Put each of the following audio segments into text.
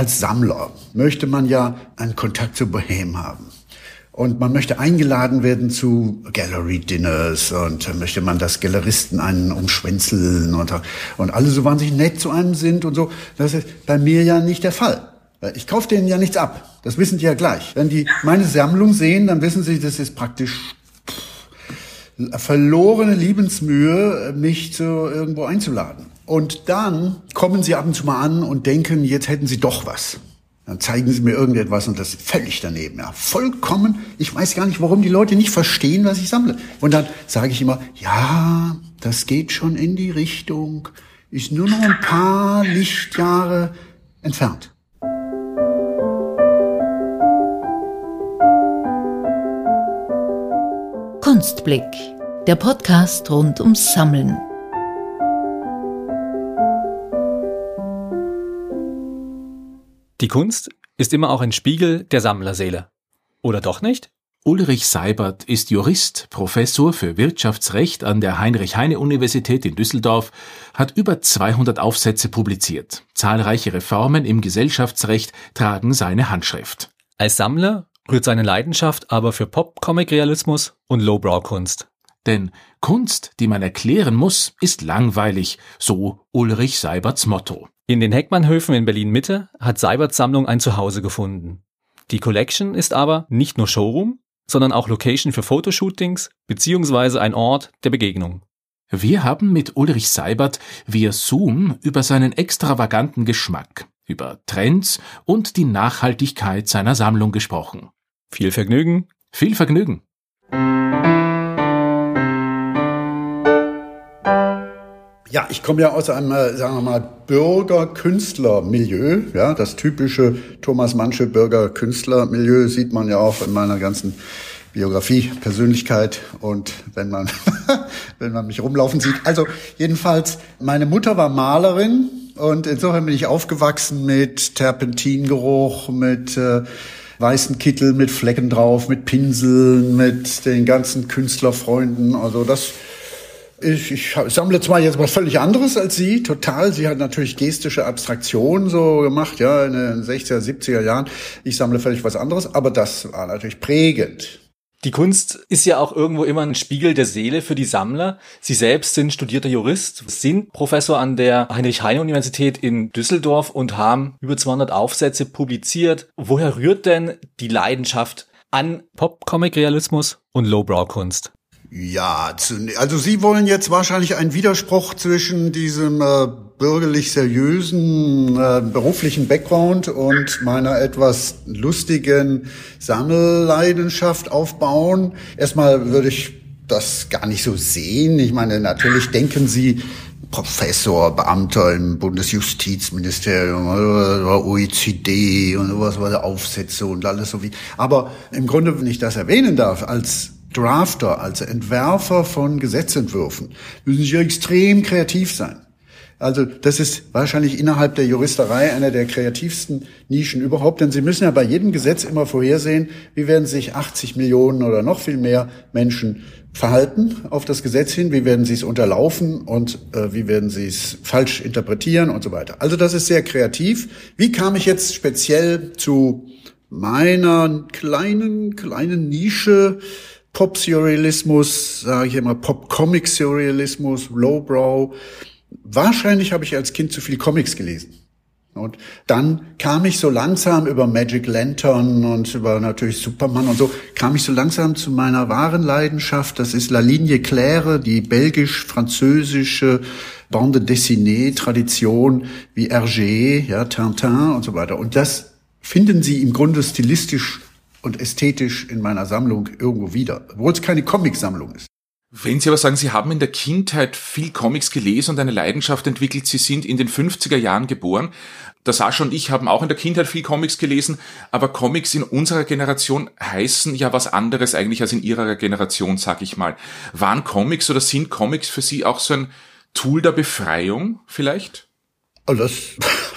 als Sammler möchte man ja einen Kontakt zu Bohem haben. Und man möchte eingeladen werden zu Gallery Dinners und möchte man, dass Galeristen einen umschwänzeln und, und alle so wahnsinnig nett zu einem sind und so. Das ist bei mir ja nicht der Fall. Ich kaufe denen ja nichts ab. Das wissen die ja gleich. Wenn die meine Sammlung sehen, dann wissen sie, das ist praktisch verlorene Liebensmühe, mich zu irgendwo einzuladen. Und dann kommen sie ab und zu mal an und denken, jetzt hätten sie doch was. Dann zeigen sie mir irgendetwas und das ist völlig daneben. Ja, vollkommen. Ich weiß gar nicht, warum die Leute nicht verstehen, was ich sammle. Und dann sage ich immer, ja, das geht schon in die Richtung, ist nur noch ein paar Lichtjahre entfernt. Kunstblick, der Podcast rund ums Sammeln. Die Kunst ist immer auch ein Spiegel der Sammlerseele. Oder doch nicht? Ulrich Seibert ist Jurist, Professor für Wirtschaftsrecht an der Heinrich-Heine-Universität in Düsseldorf, hat über 200 Aufsätze publiziert. Zahlreiche Reformen im Gesellschaftsrecht tragen seine Handschrift. Als Sammler rührt seine Leidenschaft aber für Pop-Comic-Realismus und Lowbrow-Kunst. Denn Kunst, die man erklären muss, ist langweilig, so Ulrich Seiberts Motto. In den Heckmannhöfen in Berlin Mitte hat Seiberts Sammlung ein Zuhause gefunden. Die Collection ist aber nicht nur Showroom, sondern auch Location für Fotoshootings beziehungsweise ein Ort der Begegnung. Wir haben mit Ulrich Seibert via Zoom über seinen extravaganten Geschmack, über Trends und die Nachhaltigkeit seiner Sammlung gesprochen. Viel Vergnügen. Viel Vergnügen. Ja, ich komme ja aus einem, äh, sagen wir mal, Bürger-Künstler-Milieu. Ja, das typische Thomas Manche Bürger-Künstler-Milieu sieht man ja auch in meiner ganzen Biografie, Persönlichkeit und wenn man, wenn man mich rumlaufen sieht. Also jedenfalls, meine Mutter war Malerin und insofern bin ich aufgewachsen mit Terpentingeruch, mit äh, weißen Kittel, mit Flecken drauf, mit Pinseln, mit den ganzen Künstlerfreunden. Also das ich, ich sammle zwar jetzt was völlig anderes als sie, total. Sie hat natürlich gestische Abstraktion so gemacht, ja, in den 60er, 70er Jahren. Ich sammle völlig was anderes, aber das war natürlich prägend. Die Kunst ist ja auch irgendwo immer ein Spiegel der Seele für die Sammler. Sie selbst sind studierter Jurist, sind Professor an der Heinrich-Heine-Universität in Düsseldorf und haben über 200 Aufsätze publiziert. Woher rührt denn die Leidenschaft an Pop-Comic-Realismus und Lowbrow-Kunst? Ja, also Sie wollen jetzt wahrscheinlich einen Widerspruch zwischen diesem äh, bürgerlich seriösen äh, beruflichen Background und meiner etwas lustigen Sammelleidenschaft aufbauen. Erstmal würde ich das gar nicht so sehen. Ich meine, natürlich denken Sie, Professor, Beamter im Bundesjustizministerium oder OECD und sowas, Aufsätze und alles so wie. Aber im Grunde, wenn ich das erwähnen darf, als Drafter, also Entwerfer von Gesetzentwürfen, müssen sie extrem kreativ sein. Also das ist wahrscheinlich innerhalb der Juristerei einer der kreativsten Nischen überhaupt, denn Sie müssen ja bei jedem Gesetz immer vorhersehen, wie werden sich 80 Millionen oder noch viel mehr Menschen verhalten auf das Gesetz hin, wie werden sie es unterlaufen und äh, wie werden sie es falsch interpretieren und so weiter. Also das ist sehr kreativ. Wie kam ich jetzt speziell zu meiner kleinen, kleinen Nische? Pop-Surrealismus, sage ich immer, Pop-Comic-Surrealismus, Lowbrow. Wahrscheinlich habe ich als Kind zu viel Comics gelesen. Und dann kam ich so langsam über Magic Lantern und über natürlich Superman und so, kam ich so langsam zu meiner wahren Leidenschaft. Das ist La Ligne Claire, die belgisch-französische Bande dessinée Tradition wie Hergé, ja, Tintin und so weiter. Und das finden Sie im Grunde stilistisch und ästhetisch in meiner Sammlung irgendwo wieder, obwohl es keine Comicsammlung ist. Wenn Sie aber sagen, Sie haben in der Kindheit viel Comics gelesen und eine Leidenschaft entwickelt, Sie sind in den 50er Jahren geboren. Da Sascha und ich haben auch in der Kindheit viel Comics gelesen, aber Comics in unserer Generation heißen ja was anderes eigentlich als in Ihrer Generation, sag ich mal. Waren Comics oder sind Comics für Sie auch so ein Tool der Befreiung vielleicht? Oh, das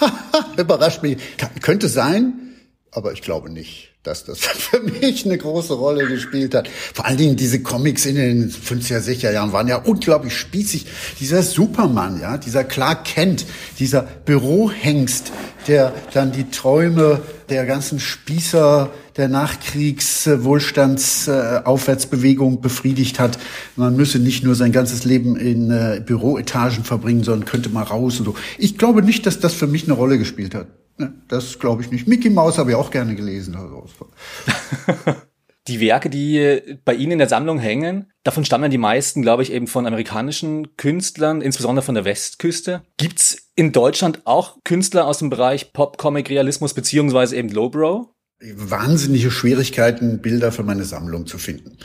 überrascht mich. könnte sein, aber ich glaube nicht. Dass das für mich eine große Rolle gespielt hat. Vor allen Dingen diese Comics in den 50er, 60er Jahren waren ja unglaublich spießig. Dieser Superman, ja, dieser Clark Kent, dieser Bürohengst, der dann die Träume der ganzen Spießer der Nachkriegswohlstandsaufwärtsbewegung befriedigt hat. Man müsse nicht nur sein ganzes Leben in äh, Büroetagen verbringen, sondern könnte mal raus und so. Ich glaube nicht, dass das für mich eine Rolle gespielt hat. Ne, das glaube ich nicht. Mickey Mouse habe ich auch gerne gelesen. Also. die Werke, die bei Ihnen in der Sammlung hängen, davon stammen die meisten, glaube ich, eben von amerikanischen Künstlern, insbesondere von der Westküste. Gibt's in Deutschland auch Künstler aus dem Bereich Pop, Comic, Realismus beziehungsweise eben Lowbrow? Wahnsinnige Schwierigkeiten, Bilder für meine Sammlung zu finden.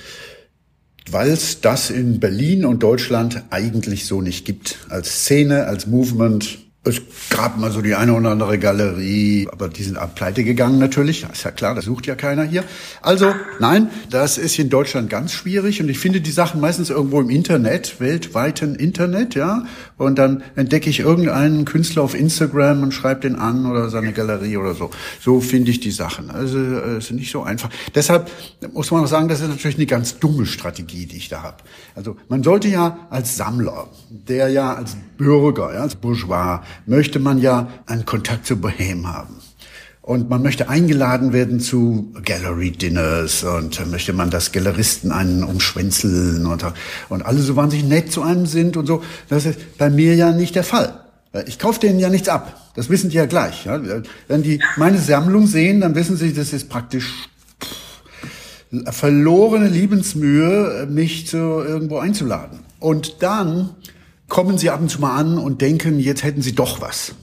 Weil es das in Berlin und Deutschland eigentlich so nicht gibt. Als Szene, als Movement, es gab mal so die eine oder andere Galerie, aber die sind pleite gegangen natürlich. Ist ja klar, das sucht ja keiner hier. Also, nein, das ist in Deutschland ganz schwierig und ich finde die Sachen meistens irgendwo im Internet, weltweiten Internet, ja. Und dann entdecke ich irgendeinen Künstler auf Instagram und schreibe den an oder seine Galerie oder so. So finde ich die Sachen. Also, es ist nicht so einfach. Deshalb muss man auch sagen, das ist natürlich eine ganz dumme Strategie, die ich da habe. Also, man sollte ja als Sammler, der ja als Bürger, ja, als Bourgeois, möchte man ja einen Kontakt zu Bohem haben. Und man möchte eingeladen werden zu Gallery Dinners und möchte man, dass Galeristen einen umschwänzeln und, und alle so wahnsinnig nett zu einem sind und so. Das ist bei mir ja nicht der Fall. Ich kaufe denen ja nichts ab. Das wissen die ja gleich. Ja. Wenn die meine Sammlung sehen, dann wissen sie, das ist praktisch verlorene Liebensmühe, mich zu irgendwo einzuladen. Und dann kommen sie ab und zu mal an und denken, jetzt hätten sie doch was.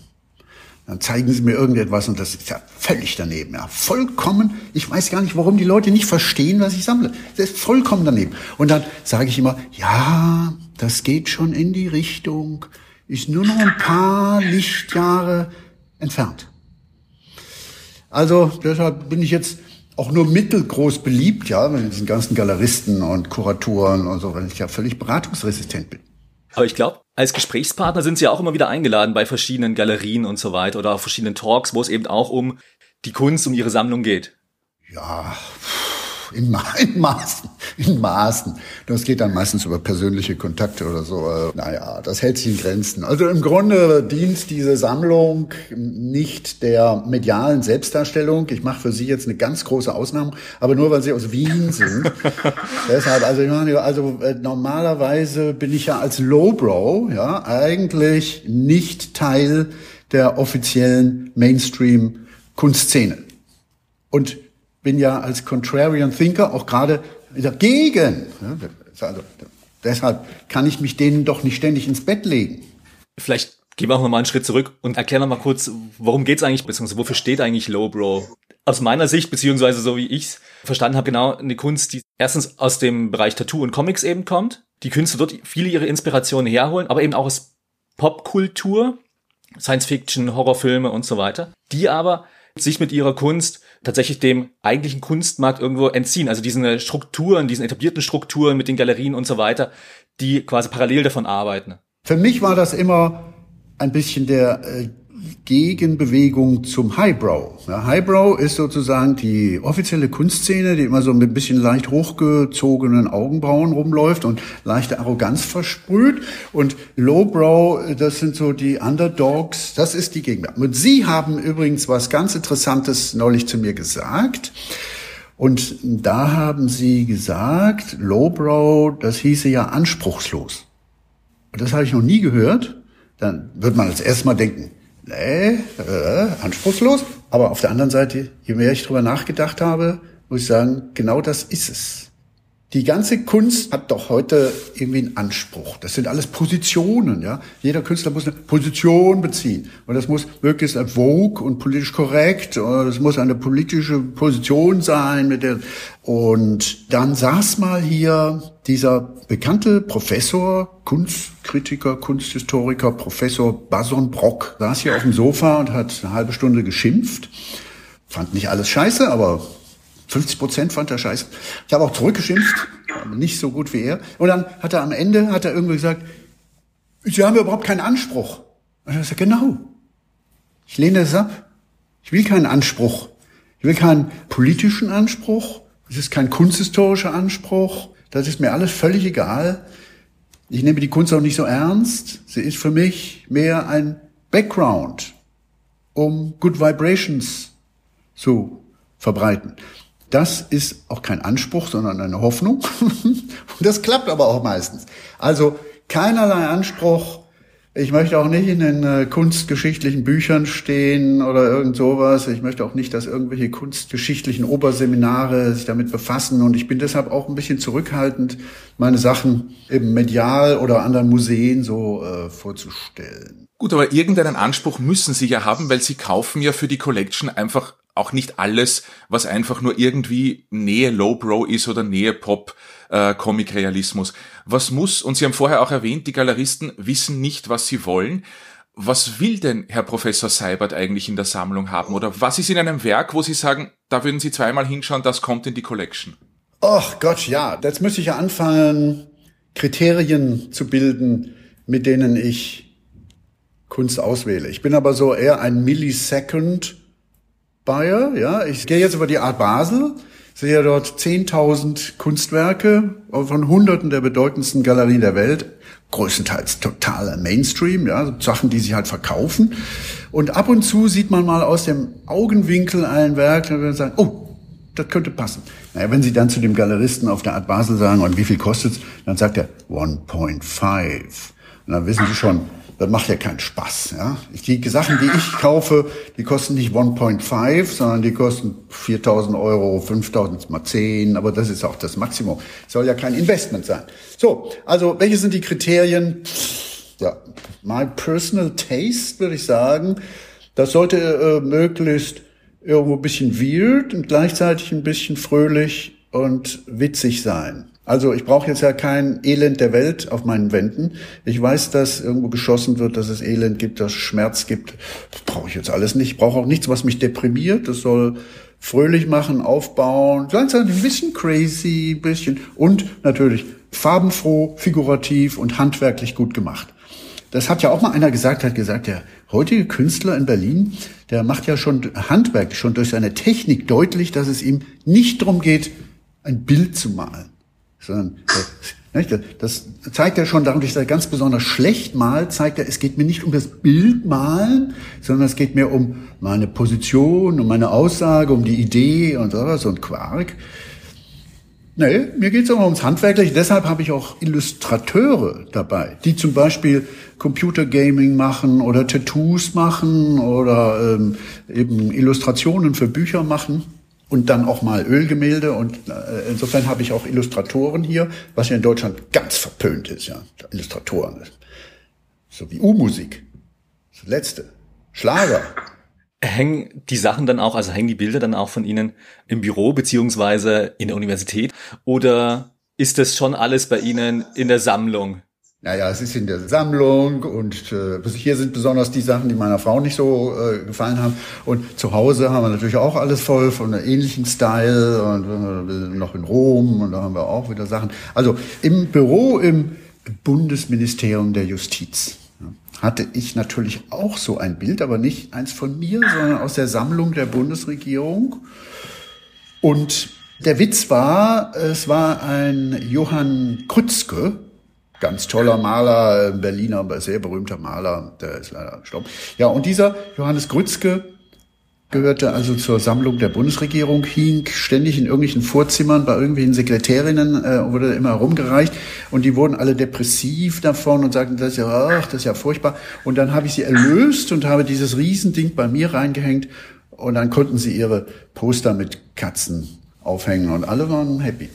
Dann zeigen sie mir irgendetwas und das ist ja völlig daneben, ja. Vollkommen, ich weiß gar nicht, warum die Leute nicht verstehen, was ich sammle. Das ist vollkommen daneben. Und dann sage ich immer, ja, das geht schon in die Richtung, ist nur noch ein paar Lichtjahre entfernt. Also deshalb bin ich jetzt auch nur mittelgroß beliebt, ja, mit diesen ganzen Galeristen und Kuratoren und so, weil ich ja völlig beratungsresistent bin. Aber ich glaube, als Gesprächspartner sind sie auch immer wieder eingeladen bei verschiedenen Galerien und so weiter oder auf verschiedenen Talks, wo es eben auch um die Kunst, um ihre Sammlung geht. Ja, in, Ma in Maßen, in Maßen. Das geht dann meistens über persönliche Kontakte oder so. Äh, naja, das hält sich in Grenzen. Also im Grunde dient diese Sammlung nicht der medialen Selbstdarstellung. Ich mache für Sie jetzt eine ganz große Ausnahme, aber nur weil Sie aus Wien sind. Deshalb, also ich meine, also äh, normalerweise bin ich ja als Lowbrow, ja, eigentlich nicht Teil der offiziellen Mainstream-Kunstszene. Und bin ja als Contrarian Thinker auch gerade dagegen. Also, deshalb kann ich mich denen doch nicht ständig ins Bett legen. Vielleicht gehen wir auch nochmal einen Schritt zurück und erklären nochmal kurz, worum geht's eigentlich, beziehungsweise wofür steht eigentlich Lowbrow? Aus meiner Sicht, beziehungsweise so wie ich's verstanden habe, genau eine Kunst, die erstens aus dem Bereich Tattoo und Comics eben kommt. Die Künstler dort viele ihre Inspirationen herholen, aber eben auch aus Popkultur, Science Fiction, Horrorfilme und so weiter, die aber sich mit ihrer Kunst tatsächlich dem eigentlichen Kunstmarkt irgendwo entziehen. Also diesen Strukturen, diesen etablierten Strukturen mit den Galerien und so weiter, die quasi parallel davon arbeiten. Für mich war das immer ein bisschen der äh, Gegenbewegung zum Highbrow. Ja, Highbrow ist sozusagen die offizielle Kunstszene, die immer so mit ein bisschen leicht hochgezogenen Augenbrauen rumläuft und leichte Arroganz versprüht. Und Lowbrow, das sind so die Underdogs, das ist die Gegenwart. Und Sie haben übrigens was ganz Interessantes neulich zu mir gesagt. Und da haben Sie gesagt, Lowbrow, das hieße ja anspruchslos. Und das habe ich noch nie gehört. Dann wird man als erstes mal denken, nee, äh, anspruchslos. Aber auf der anderen Seite, je mehr ich drüber nachgedacht habe, muss ich sagen, genau das ist es. Die ganze Kunst hat doch heute irgendwie einen Anspruch. Das sind alles Positionen, ja. Jeder Künstler muss eine Position beziehen. Und das muss möglichst vogue und politisch korrekt. Und das muss eine politische Position sein mit der, und dann saß mal hier dieser bekannte Professor, Kunstkritiker, Kunsthistoriker, Professor Bason Brock, saß hier auf dem Sofa und hat eine halbe Stunde geschimpft. Fand nicht alles scheiße, aber 50 Prozent fand er scheiße. Ich habe auch zurückgeschimpft, nicht so gut wie er. Und dann hat er am Ende, hat er irgendwie gesagt, Sie haben überhaupt keinen Anspruch. Und er sagt, genau. Ich lehne das ab. Ich will keinen Anspruch. Ich will keinen politischen Anspruch. Es ist kein kunsthistorischer Anspruch. Das ist mir alles völlig egal. Ich nehme die Kunst auch nicht so ernst. Sie ist für mich mehr ein Background, um Good Vibrations zu verbreiten. Das ist auch kein Anspruch, sondern eine Hoffnung. Und das klappt aber auch meistens. Also keinerlei Anspruch. Ich möchte auch nicht in den äh, kunstgeschichtlichen Büchern stehen oder irgend sowas. Ich möchte auch nicht, dass irgendwelche kunstgeschichtlichen Oberseminare sich damit befassen. Und ich bin deshalb auch ein bisschen zurückhaltend, meine Sachen eben medial oder anderen Museen so äh, vorzustellen. Gut, aber irgendeinen Anspruch müssen Sie ja haben, weil Sie kaufen ja für die Collection einfach auch nicht alles, was einfach nur irgendwie Nähe Lowbrow ist oder Nähe Pop äh, Comic Realismus. Was muss, und Sie haben vorher auch erwähnt, die Galeristen wissen nicht, was sie wollen. Was will denn Herr Professor Seibert eigentlich in der Sammlung haben? Oder was ist in einem Werk, wo Sie sagen, da würden Sie zweimal hinschauen, das kommt in die Collection? Ach Gott, ja. Jetzt müsste ich ja anfangen, Kriterien zu bilden, mit denen ich Kunst auswähle. Ich bin aber so eher ein Millisecond Buyer, ja. Ich gehe jetzt über die Art Basel, sehe dort 10.000 Kunstwerke von Hunderten der bedeutendsten Galerien der Welt, größtenteils totaler Mainstream, ja, Sachen, die sich halt verkaufen. Und ab und zu sieht man mal aus dem Augenwinkel ein Werk, und sagen, oh, das könnte passen. Naja, wenn Sie dann zu dem Galeristen auf der Art Basel sagen, und wie viel kostet's, dann sagt er 1.5. Und dann wissen Sie schon, das macht ja keinen Spaß. Ja? Die Sachen, die ich kaufe, die kosten nicht 1.5, sondern die kosten 4.000 Euro, 5.000 mal 10, aber das ist auch das Maximum. Soll ja kein Investment sein. So, also welche sind die Kriterien? Ja, my personal taste, würde ich sagen. Das sollte äh, möglichst irgendwo ein bisschen weird und gleichzeitig ein bisschen fröhlich und witzig sein. Also ich brauche jetzt ja kein Elend der Welt auf meinen Wänden. Ich weiß, dass irgendwo geschossen wird, dass es Elend gibt, dass es Schmerz gibt. Das brauche ich jetzt alles nicht. Ich brauche auch nichts, was mich deprimiert. Das soll fröhlich machen, aufbauen, gleichzeitig ein bisschen crazy, ein bisschen und natürlich farbenfroh, figurativ und handwerklich gut gemacht. Das hat ja auch mal einer gesagt, hat gesagt, der heutige Künstler in Berlin, der macht ja schon handwerklich, schon durch seine Technik deutlich, dass es ihm nicht darum geht, ein Bild zu malen sondern äh, das zeigt er schon dadurch, dass er ganz besonders schlecht malt, zeigt er, es geht mir nicht um das Bildmalen, sondern es geht mir um meine Position, um meine Aussage, um die Idee und so, so ein Quark. Nee, mir geht es ums Handwerkliche. Deshalb habe ich auch Illustrateure dabei, die zum Beispiel Computergaming machen oder Tattoos machen oder ähm, eben Illustrationen für Bücher machen und dann auch mal Ölgemälde und äh, insofern habe ich auch Illustratoren hier, was ja in Deutschland ganz verpönt ist, ja. Illustratoren. So wie U-Musik. Das letzte. Schlager. Hängen die Sachen dann auch, also hängen die Bilder dann auch von Ihnen im Büro beziehungsweise in der Universität oder ist das schon alles bei Ihnen in der Sammlung? Naja, es ist in der Sammlung und äh, hier sind besonders die Sachen, die meiner Frau nicht so äh, gefallen haben. Und zu Hause haben wir natürlich auch alles voll von einem ähnlichen Style und äh, noch in Rom und da haben wir auch wieder Sachen. Also im Büro im Bundesministerium der Justiz hatte ich natürlich auch so ein Bild, aber nicht eins von mir, sondern aus der Sammlung der Bundesregierung. Und der Witz war, es war ein Johann Krützke, Ganz toller Maler, Berliner, sehr berühmter Maler, der ist leider gestorben. Ja, und dieser Johannes Grützke gehörte also zur Sammlung der Bundesregierung, hing ständig in irgendwelchen Vorzimmern bei irgendwelchen Sekretärinnen, äh, wurde immer herumgereicht und die wurden alle depressiv davon und sagten, das ist ja, ach, das ist ja furchtbar. Und dann habe ich sie erlöst und habe dieses Riesending bei mir reingehängt und dann konnten sie ihre Poster mit Katzen aufhängen und alle waren happy.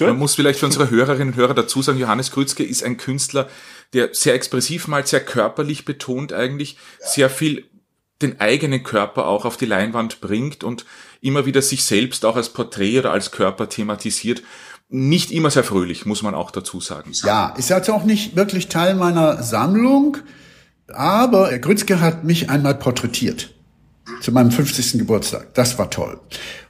Man muss vielleicht für unsere Hörerinnen und Hörer dazu sagen, Johannes Krützke ist ein Künstler, der sehr expressiv malt, sehr körperlich betont eigentlich, sehr viel den eigenen Körper auch auf die Leinwand bringt und immer wieder sich selbst auch als Porträt oder als Körper thematisiert. Nicht immer sehr fröhlich, muss man auch dazu sagen. Ja, ist jetzt auch nicht wirklich Teil meiner Sammlung, aber Grützke hat mich einmal porträtiert zu meinem 50. Geburtstag. Das war toll.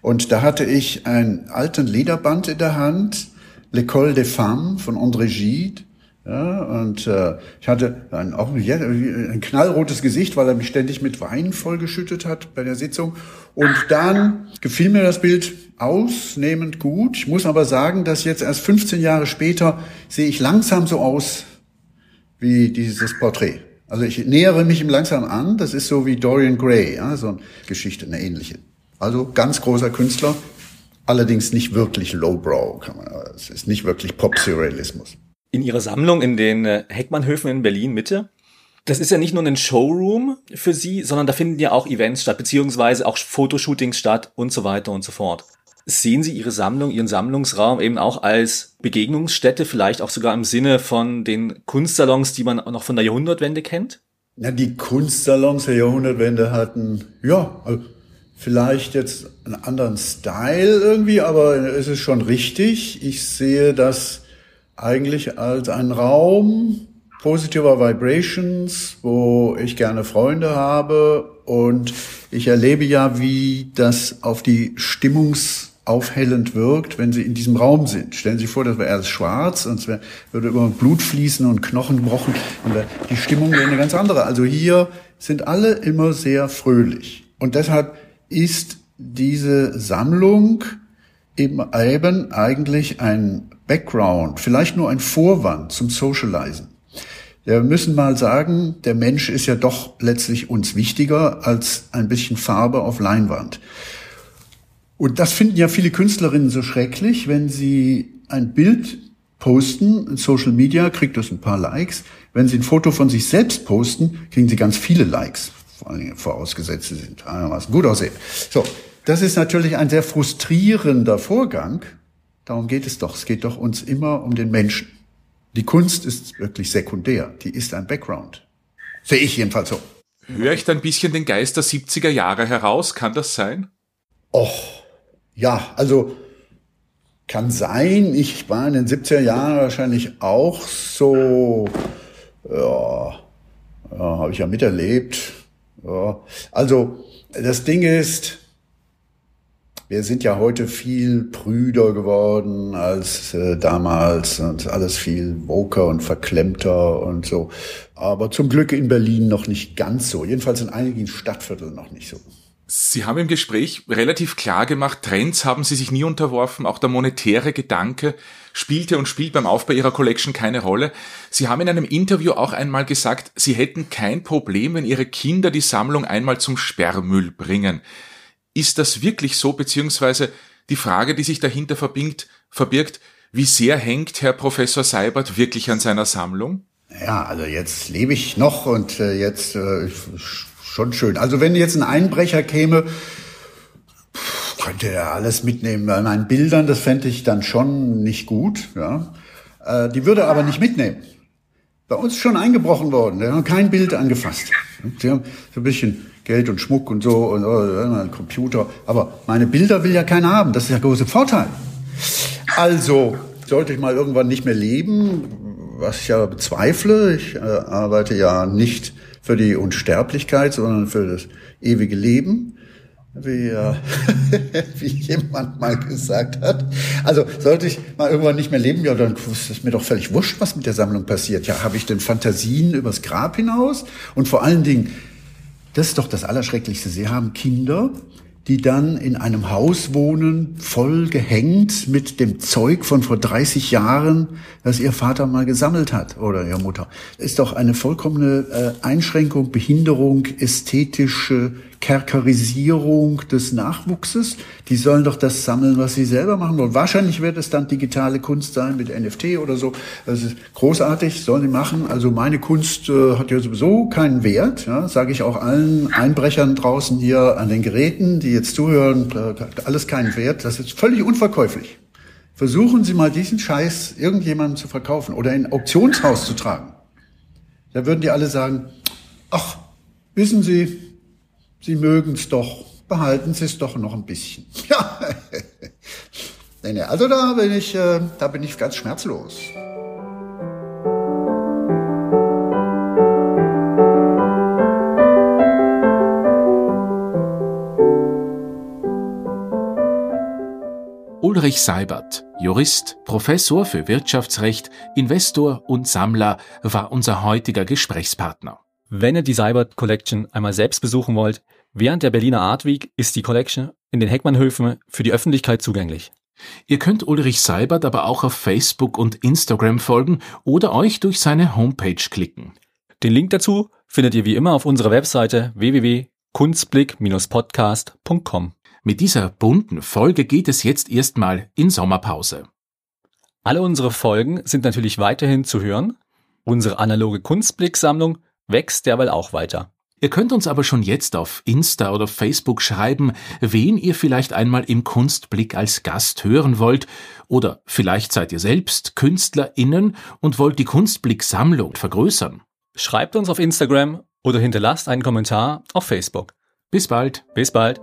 Und da hatte ich einen alten Lederband in der Hand, L'école des Femmes von André Gide, Ja, und äh, ich hatte ein, auch ein knallrotes Gesicht, weil er mich ständig mit Wein vollgeschüttet hat bei der Sitzung. Und dann gefiel mir das Bild ausnehmend gut. Ich muss aber sagen, dass jetzt erst 15 Jahre später sehe ich langsam so aus wie dieses Porträt. Also ich nähere mich ihm langsam an. Das ist so wie Dorian Gray, ja, so eine Geschichte, eine ähnliche. Also ganz großer Künstler, allerdings nicht wirklich lowbrow. Kann man, es ist nicht wirklich Pop-Surrealismus in ihrer Sammlung in den äh, Heckmannhöfen in Berlin Mitte. Das ist ja nicht nur ein Showroom für sie, sondern da finden ja auch Events statt, beziehungsweise auch Fotoshootings statt und so weiter und so fort. Sehen Sie Ihre Sammlung, Ihren Sammlungsraum eben auch als Begegnungsstätte, vielleicht auch sogar im Sinne von den Kunstsalons, die man noch von der Jahrhundertwende kennt? Ja, die Kunstsalons der Jahrhundertwende hatten, ja, also vielleicht jetzt einen anderen Style irgendwie, aber es ist schon richtig. Ich sehe das eigentlich als einen Raum positiver Vibrations, wo ich gerne Freunde habe und ich erlebe ja, wie das auf die stimmungsaufhellend wirkt, wenn sie in diesem Raum sind. Stellen Sie sich vor, das wäre alles schwarz und es wär, würde immer Blut fließen und Knochen gebrochen und die Stimmung wäre eine ganz andere. Also hier sind alle immer sehr fröhlich und deshalb ist diese Sammlung eben eigentlich ein Background, vielleicht nur ein Vorwand zum Socializen. Wir müssen mal sagen, der Mensch ist ja doch letztlich uns wichtiger als ein bisschen Farbe auf Leinwand. Und das finden ja viele Künstlerinnen so schrecklich, wenn sie ein Bild posten in Social Media, kriegt das ein paar Likes. Wenn sie ein Foto von sich selbst posten, kriegen sie ganz viele Likes. Vor allen Dingen vorausgesetzt, sie sind einigermaßen gut aussehen. So. Das ist natürlich ein sehr frustrierender Vorgang, Darum geht es doch. Es geht doch uns immer um den Menschen. Die Kunst ist wirklich sekundär. Die ist ein Background. Sehe ich jedenfalls so. Höre ich da ein bisschen den Geist der 70er Jahre heraus? Kann das sein? Och, ja, also kann sein. Ich war in den 70er Jahren wahrscheinlich auch so, ja, ja habe ich ja miterlebt. Ja. Also das Ding ist, wir sind ja heute viel prüder geworden als äh, damals und alles viel woker und verklemmter und so. Aber zum Glück in Berlin noch nicht ganz so. Jedenfalls in einigen Stadtvierteln noch nicht so. Sie haben im Gespräch relativ klar gemacht, Trends haben Sie sich nie unterworfen, auch der monetäre Gedanke spielte und spielt beim Aufbau Ihrer Collection keine Rolle. Sie haben in einem Interview auch einmal gesagt, Sie hätten kein Problem, wenn Ihre Kinder die Sammlung einmal zum Sperrmüll bringen. Ist das wirklich so, beziehungsweise die Frage, die sich dahinter verbingt, verbirgt, wie sehr hängt Herr Professor Seibert wirklich an seiner Sammlung? Ja, also jetzt lebe ich noch und äh, jetzt äh, schon schön. Also wenn jetzt ein Einbrecher käme, könnte er alles mitnehmen. Bei meinen Bildern, das fände ich dann schon nicht gut. Ja. Äh, die würde er aber nicht mitnehmen. Bei uns ist schon eingebrochen worden. Wir haben kein Bild angefasst. Sie haben so ein bisschen Geld und Schmuck und so und oh, Computer. Aber meine Bilder will ja keiner haben. Das ist der große Vorteil. Also sollte ich mal irgendwann nicht mehr leben, was ich ja bezweifle. Ich äh, arbeite ja nicht für die Unsterblichkeit, sondern für das ewige Leben, wie, äh, wie jemand mal gesagt hat. Also sollte ich mal irgendwann nicht mehr leben, ja, dann ist es mir doch völlig wurscht, was mit der Sammlung passiert. Ja, habe ich denn Fantasien übers Grab hinaus? Und vor allen Dingen, das ist doch das Allerschrecklichste. Sie haben Kinder, die dann in einem Haus wohnen, voll gehängt mit dem Zeug von vor 30 Jahren, das ihr Vater mal gesammelt hat oder ihre Mutter. Ist doch eine vollkommene äh, Einschränkung, Behinderung, ästhetische Kerkerisierung des Nachwuchses. Die sollen doch das sammeln, was sie selber machen wollen. Wahrscheinlich wird es dann digitale Kunst sein mit NFT oder so. Ist großartig, sollen sie machen. Also meine Kunst äh, hat ja sowieso keinen Wert, ja, sage ich auch allen Einbrechern draußen hier an den Geräten, die jetzt zuhören, äh, alles keinen Wert. Das ist völlig unverkäuflich. Versuchen Sie mal diesen Scheiß irgendjemandem zu verkaufen oder in Auktionshaus zu tragen. Da würden die alle sagen, ach, wissen Sie, Sie mögen es doch, behalten Sie es doch noch ein bisschen. Ja, nee, nee, also da bin ich, äh, da bin ich ganz schmerzlos. Ulrich Seibert, Jurist, Professor für Wirtschaftsrecht, Investor und Sammler, war unser heutiger Gesprächspartner. Wenn ihr die Seibert Collection einmal selbst besuchen wollt, während der Berliner Art Week ist die Collection in den Heckmannhöfen für die Öffentlichkeit zugänglich. Ihr könnt Ulrich Seibert aber auch auf Facebook und Instagram folgen oder euch durch seine Homepage klicken. Den Link dazu findet ihr wie immer auf unserer Webseite www.kunstblick-podcast.com. Mit dieser bunten Folge geht es jetzt erstmal in Sommerpause. Alle unsere Folgen sind natürlich weiterhin zu hören. Unsere analoge Kunstblick-Sammlung wächst derweil auch weiter. Ihr könnt uns aber schon jetzt auf Insta oder Facebook schreiben, wen ihr vielleicht einmal im Kunstblick als Gast hören wollt, oder vielleicht seid ihr selbst KünstlerInnen und wollt die Kunstblick-Sammlung vergrößern. Schreibt uns auf Instagram oder hinterlasst einen Kommentar auf Facebook. Bis bald. Bis bald.